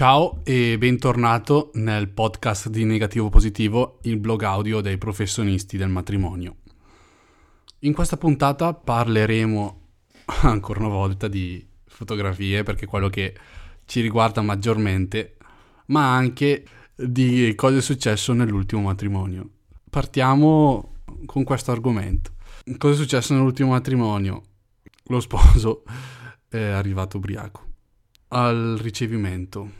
Ciao e bentornato nel podcast di Negativo Positivo, il blog audio dei professionisti del matrimonio. In questa puntata parleremo ancora una volta di fotografie perché è quello che ci riguarda maggiormente, ma anche di cosa è successo nell'ultimo matrimonio. Partiamo con questo argomento. Cosa è successo nell'ultimo matrimonio? Lo sposo è arrivato ubriaco al ricevimento.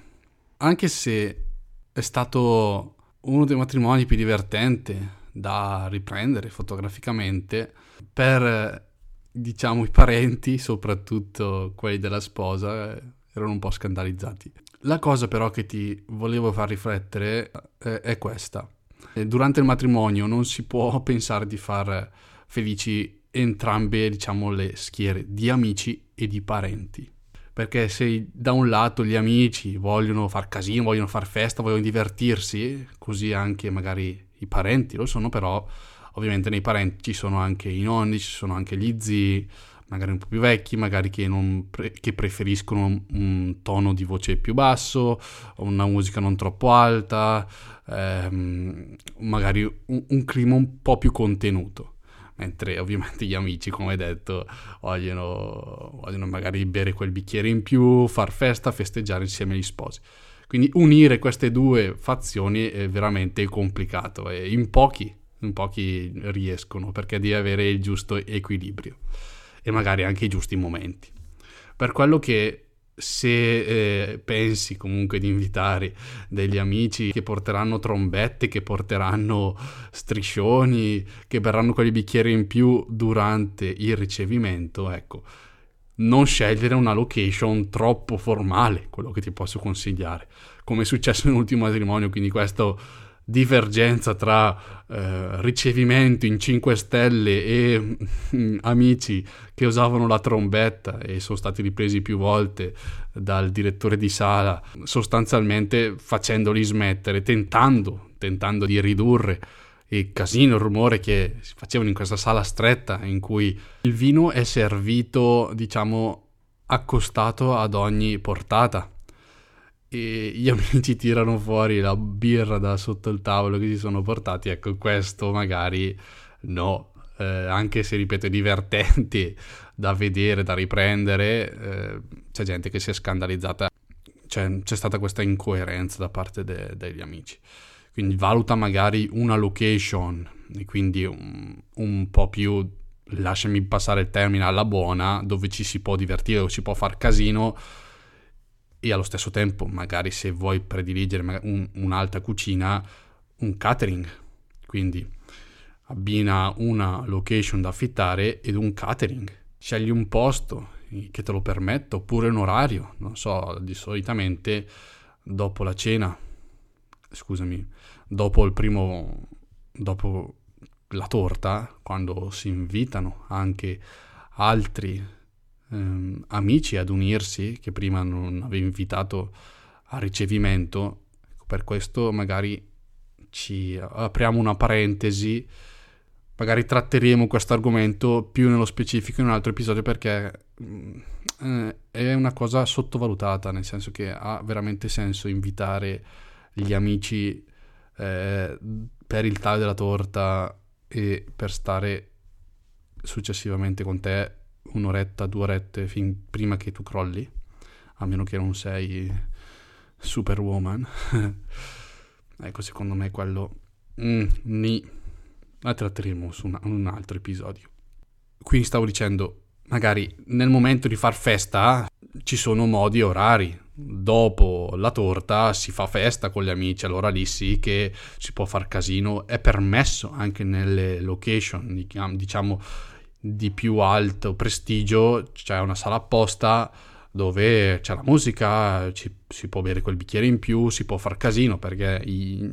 Anche se è stato uno dei matrimoni più divertenti da riprendere fotograficamente, per diciamo i parenti, soprattutto quelli della sposa, erano un po' scandalizzati. La cosa però che ti volevo far riflettere eh, è questa. Durante il matrimonio non si può pensare di far felici entrambe, diciamo, le schiere di amici e di parenti. Perché se da un lato gli amici vogliono far casino, vogliono far festa, vogliono divertirsi, così anche magari i parenti lo sono, però ovviamente nei parenti ci sono anche i nonni, ci sono anche gli zii, magari un po' più vecchi, magari che, pre- che, preferiscono un tono di voce più basso, una musica non troppo alta, ehm, magari un, un, clima un po' più contenuto. Mentre ovviamente gli amici, come detto, vogliono, vogliono magari bere quel bicchiere in più, far festa, festeggiare insieme agli sposi. Quindi unire queste due fazioni è veramente complicato e in pochi, in pochi riescono perché devi avere il giusto equilibrio e magari anche i giusti momenti. Per quello che se eh, pensi comunque di invitare degli amici che porteranno trombette, che porteranno striscioni, che berranno quei bicchieri in più durante il ricevimento, ecco, non scegliere una location troppo formale, quello che ti posso consigliare, come è successo nell'ultimo matrimonio, quindi questo divergenza tra eh, ricevimento in 5 stelle e mm, amici che usavano la trombetta e sono stati ripresi più volte dal direttore di sala, sostanzialmente facendoli smettere, tentando, tentando di ridurre il casino, il rumore che si facevano in questa sala stretta in cui il vino è servito, diciamo, accostato ad ogni portata e gli amici tirano fuori la birra da sotto il tavolo che si sono portati, ecco questo magari no, eh, anche se ripeto è divertente da vedere, da riprendere, eh, c'è gente che si è scandalizzata, c'è, c'è stata questa incoerenza da parte de, degli amici. Quindi valuta magari una location e quindi un, un po' più, lasciami passare il termine, alla buona, dove ci si può divertire, dove si può far casino, e allo stesso tempo, magari se vuoi prediligere un, un'alta cucina, un catering. Quindi abbina una location da affittare ed un catering. Scegli un posto che te lo permetta oppure un orario. Non so, di solitamente dopo la cena, scusami, dopo il primo, dopo la torta, quando si invitano anche altri ehm, amici ad unirsi che prima non avevi invitato a ricevimento. Ecco, per questo magari ci apriamo una parentesi, magari tratteremo questo argomento più nello specifico in un altro episodio perché mm, eh, è una cosa sottovalutata, nel senso che ha veramente senso invitare gli amici eh, per il taglio della torta e per stare successivamente con te un'oretta, due orette fin prima che tu crolli, a meno che non sei superwoman. ecco, secondo me quello mm, ni la tratteremo su una, un altro episodio. Quindi stavo dicendo, magari nel momento di far festa ci sono modi e orari. Dopo la torta si fa festa con gli amici, allora lì sì che si può far casino, è permesso anche nelle location, diciamo di più alto prestigio c'è una sala apposta dove c'è la musica, ci, si può bere quel bicchiere in più, si può far casino perché i,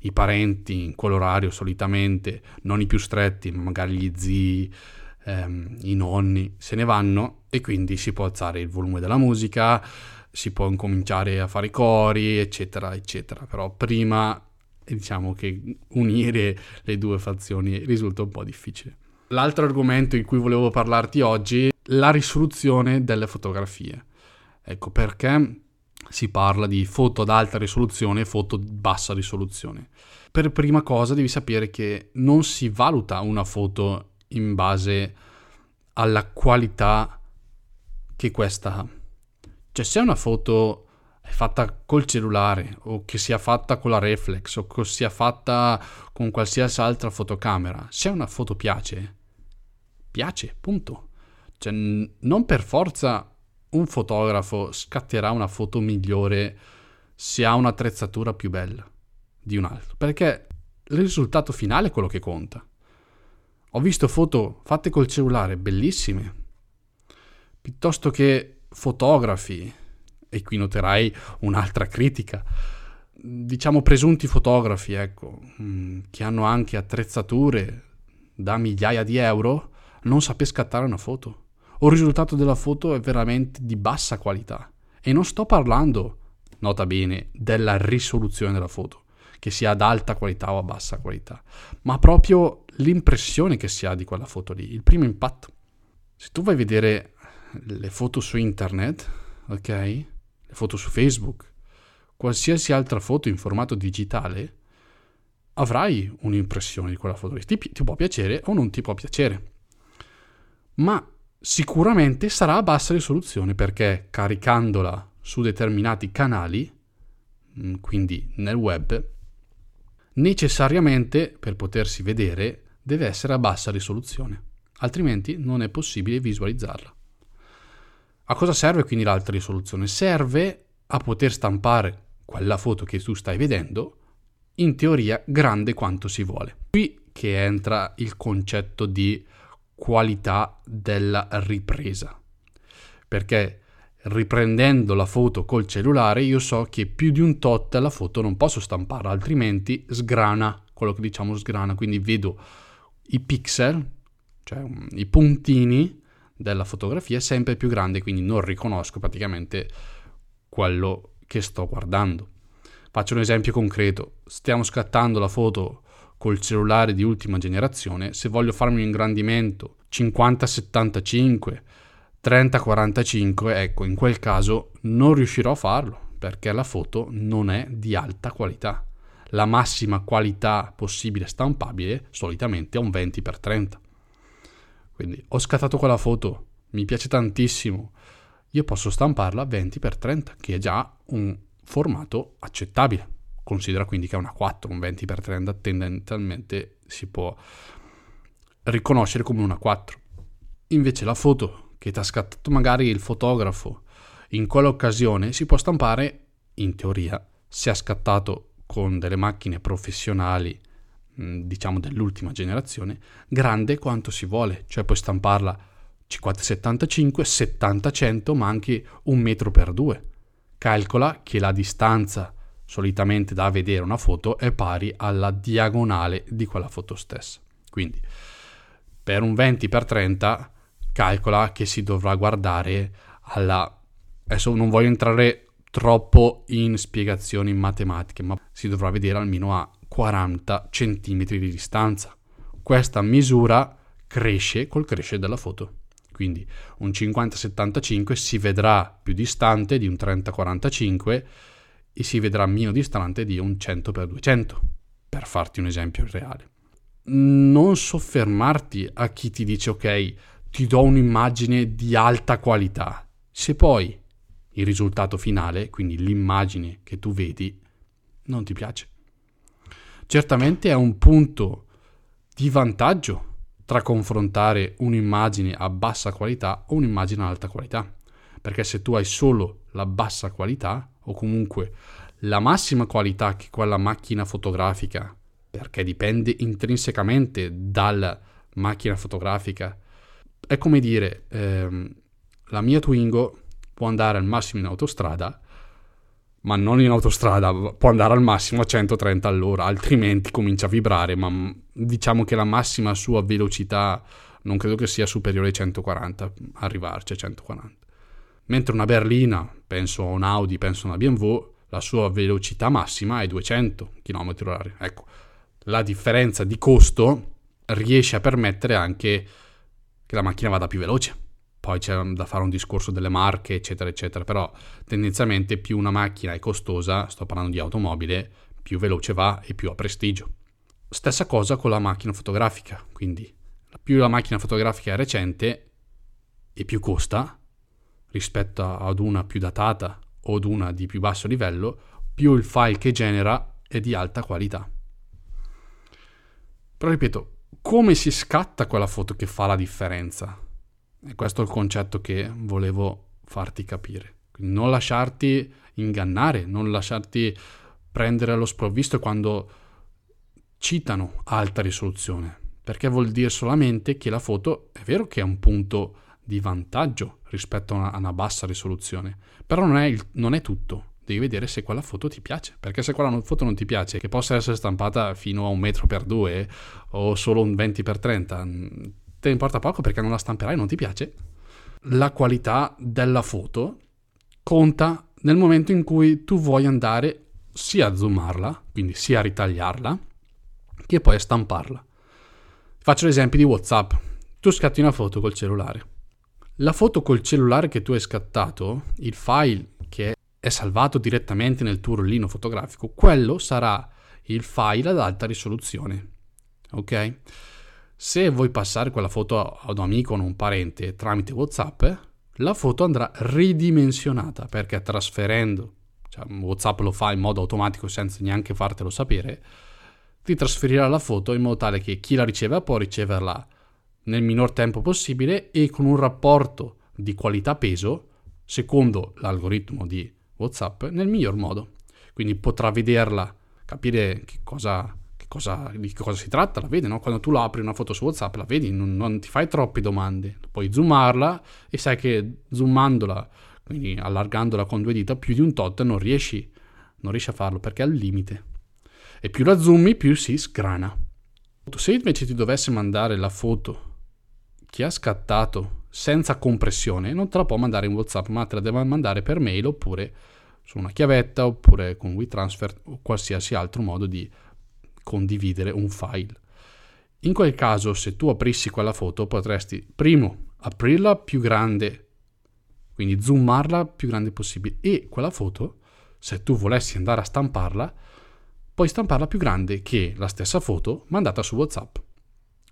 i parenti in quell'orario solitamente, non i più stretti, ma magari gli zii, ehm, i nonni, se ne vanno e quindi si può alzare il volume della musica, si può incominciare a fare i cori, eccetera, eccetera. Però prima diciamo che unire le due fazioni risulta un po' difficile. L'altro argomento in cui volevo parlarti oggi è la risoluzione delle fotografie. Ecco perché si parla di foto ad alta risoluzione e foto di bassa risoluzione. Per prima cosa devi sapere che non si valuta una foto in base alla qualità che questa ha. Cioè se una foto è fatta col cellulare o che sia fatta con la reflex o che sia fatta con qualsiasi altra fotocamera, se una foto piace, piace, punto. Cioè, non per forza un fotografo scatterà una foto migliore se ha un'attrezzatura più bella di un altro, perché il risultato finale è quello che conta. Ho visto foto fatte col cellulare bellissime, piuttosto che fotografi, e qui noterai un'altra critica, diciamo presunti fotografi, ecco, mm, che hanno anche attrezzature da migliaia di euro, non saper scattare una foto o il risultato della foto è veramente di bassa qualità. E non sto parlando, nota bene, della risoluzione della foto, che sia ad alta qualità o a bassa qualità, ma proprio l'impressione che si ha di quella foto lì, il primo impatto. Se tu vai a vedere le foto su internet, ok? Le foto su Facebook, qualsiasi altra foto in formato digitale, avrai un'impressione di quella foto. Ti, ti può piacere o non ti può piacere. Ma sicuramente sarà a bassa risoluzione perché caricandola su determinati canali, mm, quindi nel web, necessariamente per potersi vedere deve essere a bassa risoluzione, altrimenti non è possibile visualizzarla. A cosa serve quindi l'alta risoluzione? Serve a poter stampare quella foto che tu stai vedendo, in teoria grande quanto si vuole. Qui che entra il concetto di qualità della ripresa. Perché riprendendo la foto col cellulare io so che più di un tot la foto non posso stamparla, altrimenti sgrana, quello che diciamo sgrana, quindi vedo i pixel, cioè um, i puntini della fotografia sempre più grandi, quindi non riconosco praticamente quello che sto guardando. Faccio un esempio concreto, stiamo scattando la foto col cellulare di ultima generazione, se voglio farmi un ingrandimento 50-75, 30-45, ecco, in quel caso non riuscirò a farlo perché la foto non è di alta qualità. La massima qualità possibile stampabile solitamente è un 20x30. Quindi ho scattato quella foto, mi piace tantissimo, io posso stamparla 20x30, che è già un formato accettabile. Considera quindi che è una 4, un 20x30 tendenzialmente si può riconoscere come una 4. Invece la foto che ti ha scattato magari il fotografo in quell'occasione si può stampare, in teoria, se ha scattato con delle macchine professionali, diciamo dell'ultima generazione, grande quanto si vuole, cioè puoi stamparla 50-75, 70-100, ma anche un metro per due. Calcola che la distanza solitamente da vedere una foto è pari alla diagonale di quella foto stessa. Quindi per un 20x30 calcola che si dovrà guardare alla... Adesso non voglio entrare troppo in spiegazioni matematiche, ma si dovrà vedere almeno a 40 cm di distanza. Questa misura cresce col crescere della foto. Quindi un 50-75 si vedrà più distante di un 30-45 e si vedrà meno distante di un 100x200, per farti un esempio reale. Non soffermarti a chi ti dice ok, ti do un'immagine di alta qualità. Se poi il risultato finale, quindi l'immagine che tu vedi, non ti piace. Certamente è un punto di vantaggio tra confrontare un'immagine a bassa qualità o un'immagine a alta qualità. Perché se tu hai solo la bassa qualità, o comunque la massima qualità che quella macchina fotografica, perché dipende intrinsecamente dalla macchina fotografica. È come dire, ehm, la mia Twingo può andare al massimo in autostrada, ma non in autostrada, può andare al massimo a 130 all'ora, altrimenti comincia a vibrare, ma diciamo che la massima sua velocità non credo che sia superiore ai 140, arrivarci a 140 mentre una berlina, penso a un Audi, penso a una BMW, la sua velocità massima è 200 km/h. Ecco, la differenza di costo riesce a permettere anche che la macchina vada più veloce. Poi c'è da fare un discorso delle marche, eccetera, eccetera, però tendenzialmente più una macchina è costosa, sto parlando di automobile, più veloce va e più ha prestigio. Stessa cosa con la macchina fotografica, quindi più la macchina fotografica è recente e più costa rispetto ad una più datata o ad una di più basso livello, più il file che genera è di alta qualità. Però ripeto, come si scatta quella foto che fa la differenza? E questo è il concetto che volevo farti capire. Quindi non lasciarti ingannare, non lasciarti prendere allo sprovvisto quando citano alta risoluzione, perché vuol dire solamente che la foto è vero che è un punto di vantaggio rispetto a una, a una bassa risoluzione, però non è, il, non è tutto devi vedere se quella foto ti piace. Perché se quella foto non ti piace, che possa essere stampata fino a un metro per due o solo un 20 per 30, mm, te ne importa poco perché non la stamperai non ti piace. La qualità della foto conta nel momento in cui tu vuoi andare sia a zoomarla, quindi sia a ritagliarla, che poi a stamparla. Faccio l'esempio di WhatsApp. Tu scatti una foto col cellulare. La foto col cellulare che tu hai scattato, il file che è salvato direttamente nel tuo rollino fotografico, quello sarà il file ad alta risoluzione. Ok? Se vuoi passare quella foto ad un amico o un parente tramite WhatsApp, la foto andrà ridimensionata perché trasferendo, cioè WhatsApp lo fa in modo automatico senza neanche fartelo sapere, ti trasferirà la foto in modo tale che chi la riceve può riceverla nel minor tempo possibile e con un rapporto di qualità-peso secondo l'algoritmo di WhatsApp nel miglior modo. Quindi potrà vederla, capire che cosa, cosa, di cosa si tratta, la vede, no? Quando tu apri una foto su WhatsApp, la vedi, non, non ti fai troppe domande. Puoi zoomarla e sai che zoomandola, quindi allargandola con due dita, più di un tot non riesci, non riesci a farlo perché è al limite. E più la zoomi, più si sgrana. Se invece ti dovesse mandare la foto che ha scattato senza compressione non te la può mandare in WhatsApp, ma te la deve mandare per mail oppure su una chiavetta oppure con WeTransfer o qualsiasi altro modo di condividere un file. In quel caso, se tu aprissi quella foto, potresti primo aprirla più grande, quindi zoomarla più grande possibile e quella foto, se tu volessi andare a stamparla, puoi stamparla più grande che la stessa foto mandata su WhatsApp.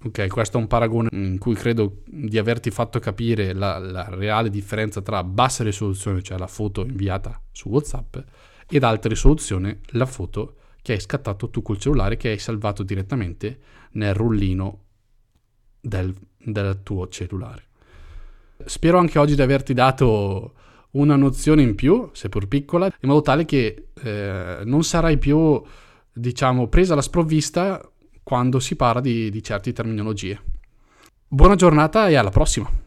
Ok, questo è un paragone in cui credo di averti fatto capire la, la, reale differenza tra bassa risoluzione, cioè la foto inviata su WhatsApp, ed alta risoluzione, la foto che hai scattato tu col cellulare, che hai salvato direttamente nel rullino del, del tuo cellulare. Spero anche oggi di averti dato una nozione in più, seppur piccola, in modo tale che eh, non sarai più, diciamo, presa alla sprovvista quando si parla di, di certe terminologie. Buona giornata e alla prossima!